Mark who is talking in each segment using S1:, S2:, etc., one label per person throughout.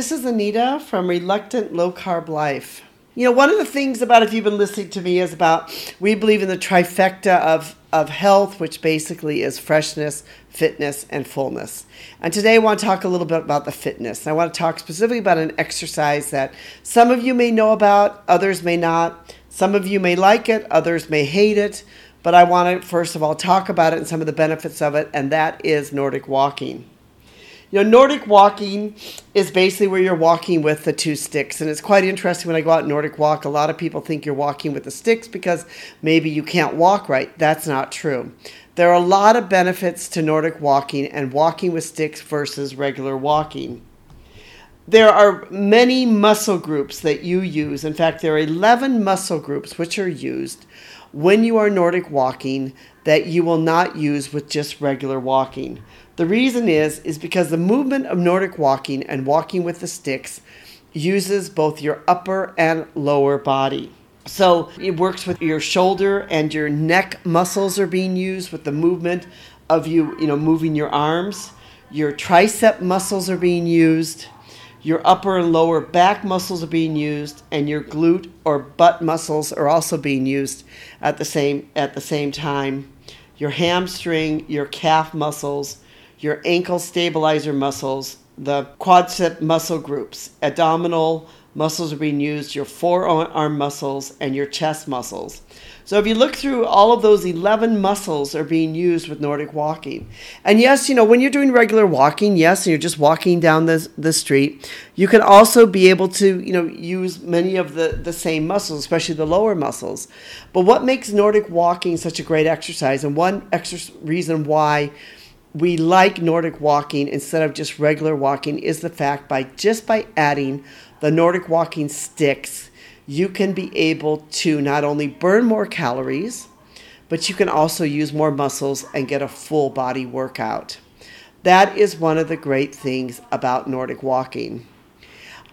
S1: this is Anita from Reluctant Low Carb Life. You know, one of the things about if you've been listening to me is about we believe in the trifecta of, of health, which basically is freshness, fitness, and fullness. And today I want to talk a little bit about the fitness. I want to talk specifically about an exercise that some of you may know about, others may not. Some of you may like it, others may hate it. But I want to first of all talk about it and some of the benefits of it, and that is Nordic walking. You know, Nordic walking is basically where you're walking with the two sticks. And it's quite interesting when I go out Nordic walk, a lot of people think you're walking with the sticks because maybe you can't walk right. That's not true. There are a lot of benefits to Nordic walking and walking with sticks versus regular walking. There are many muscle groups that you use. In fact, there are 11 muscle groups which are used when you are Nordic walking that you will not use with just regular walking. The reason is is because the movement of Nordic walking and walking with the sticks uses both your upper and lower body. So it works with your shoulder and your neck muscles are being used with the movement of you, you know, moving your arms. Your tricep muscles are being used. Your upper and lower back muscles are being used and your glute or butt muscles are also being used at the same at the same time. Your hamstring, your calf muscles, your ankle stabilizer muscles, the quadricep muscle groups, abdominal muscles are being used, your forearm muscles, and your chest muscles. So if you look through all of those 11 muscles are being used with Nordic walking. And yes, you know, when you're doing regular walking, yes, and you're just walking down the, the street, you can also be able to, you know, use many of the, the same muscles, especially the lower muscles. But what makes Nordic walking such a great exercise, and one exercise reason why we like Nordic walking instead of just regular walking is the fact by just by adding the Nordic walking sticks, you can be able to not only burn more calories, but you can also use more muscles and get a full body workout. That is one of the great things about Nordic walking.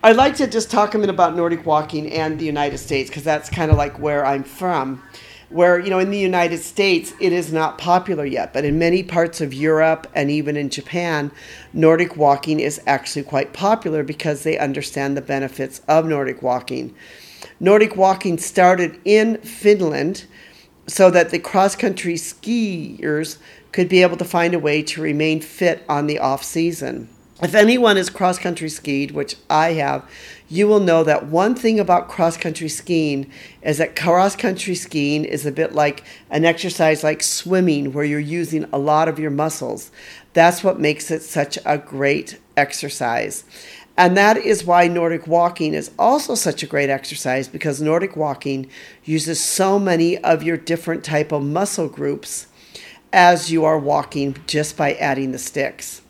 S1: I'd like to just talk a minute about Nordic walking and the United States because that's kind of like where I'm from where you know in the United States it is not popular yet, but in many parts of Europe and even in Japan, Nordic walking is actually quite popular because they understand the benefits of Nordic walking. Nordic walking started in Finland so that the cross-country skiers could be able to find a way to remain fit on the off season. If anyone has cross country skied, which I have, you will know that one thing about cross country skiing is that cross country skiing is a bit like an exercise like swimming, where you're using a lot of your muscles. That's what makes it such a great exercise. And that is why Nordic walking is also such a great exercise because Nordic walking uses so many of your different type of muscle groups as you are walking just by adding the sticks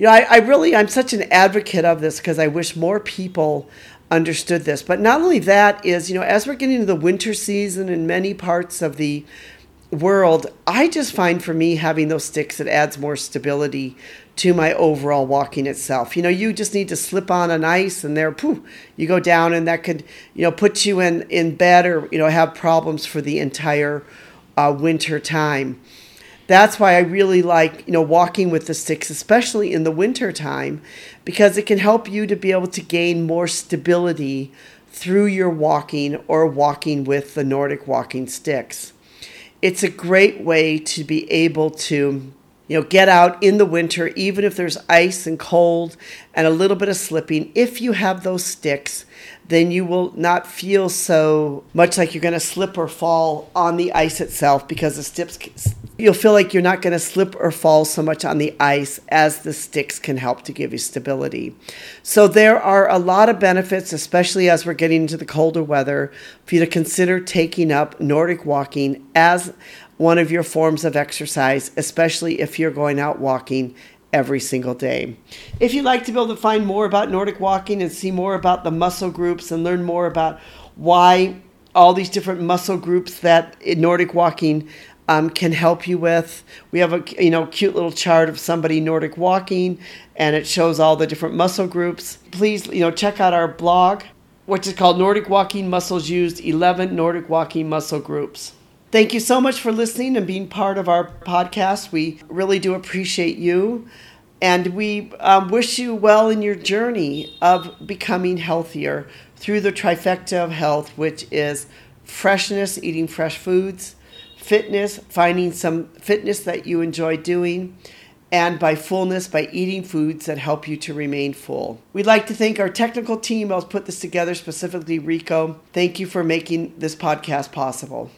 S1: you know, I, I really, I'm such an advocate of this because I wish more people understood this. But not only that is, you know, as we're getting into the winter season in many parts of the world, I just find for me having those sticks, it adds more stability to my overall walking itself. You know, you just need to slip on an ice and there, poof, you go down and that could, you know, put you in, in bed or, you know, have problems for the entire uh, winter time that's why I really like, you know, walking with the sticks, especially in the winter time, because it can help you to be able to gain more stability through your walking or walking with the Nordic walking sticks. It's a great way to be able to you know, get out in the winter, even if there's ice and cold and a little bit of slipping. If you have those sticks, then you will not feel so much like you're going to slip or fall on the ice itself because the sticks, you'll feel like you're not going to slip or fall so much on the ice as the sticks can help to give you stability. So there are a lot of benefits, especially as we're getting into the colder weather, for you to consider taking up Nordic walking as one of your forms of exercise, especially if you're going out walking every single day. If you'd like to be able to find more about Nordic walking and see more about the muscle groups and learn more about why all these different muscle groups that eh, Nordic walking um, can help you with. We have a you know cute little chart of somebody Nordic walking, and it shows all the different muscle groups. Please you know check out our blog, which is called Nordic Walking Muscles Used 11 Nordic Walking Muscle Groups. Thank you so much for listening and being part of our podcast. We really do appreciate you. And we um, wish you well in your journey of becoming healthier through the trifecta of health, which is freshness, eating fresh foods, fitness, finding some fitness that you enjoy doing, and by fullness by eating foods that help you to remain full. We'd like to thank our technical team who's put this together, specifically Rico. Thank you for making this podcast possible.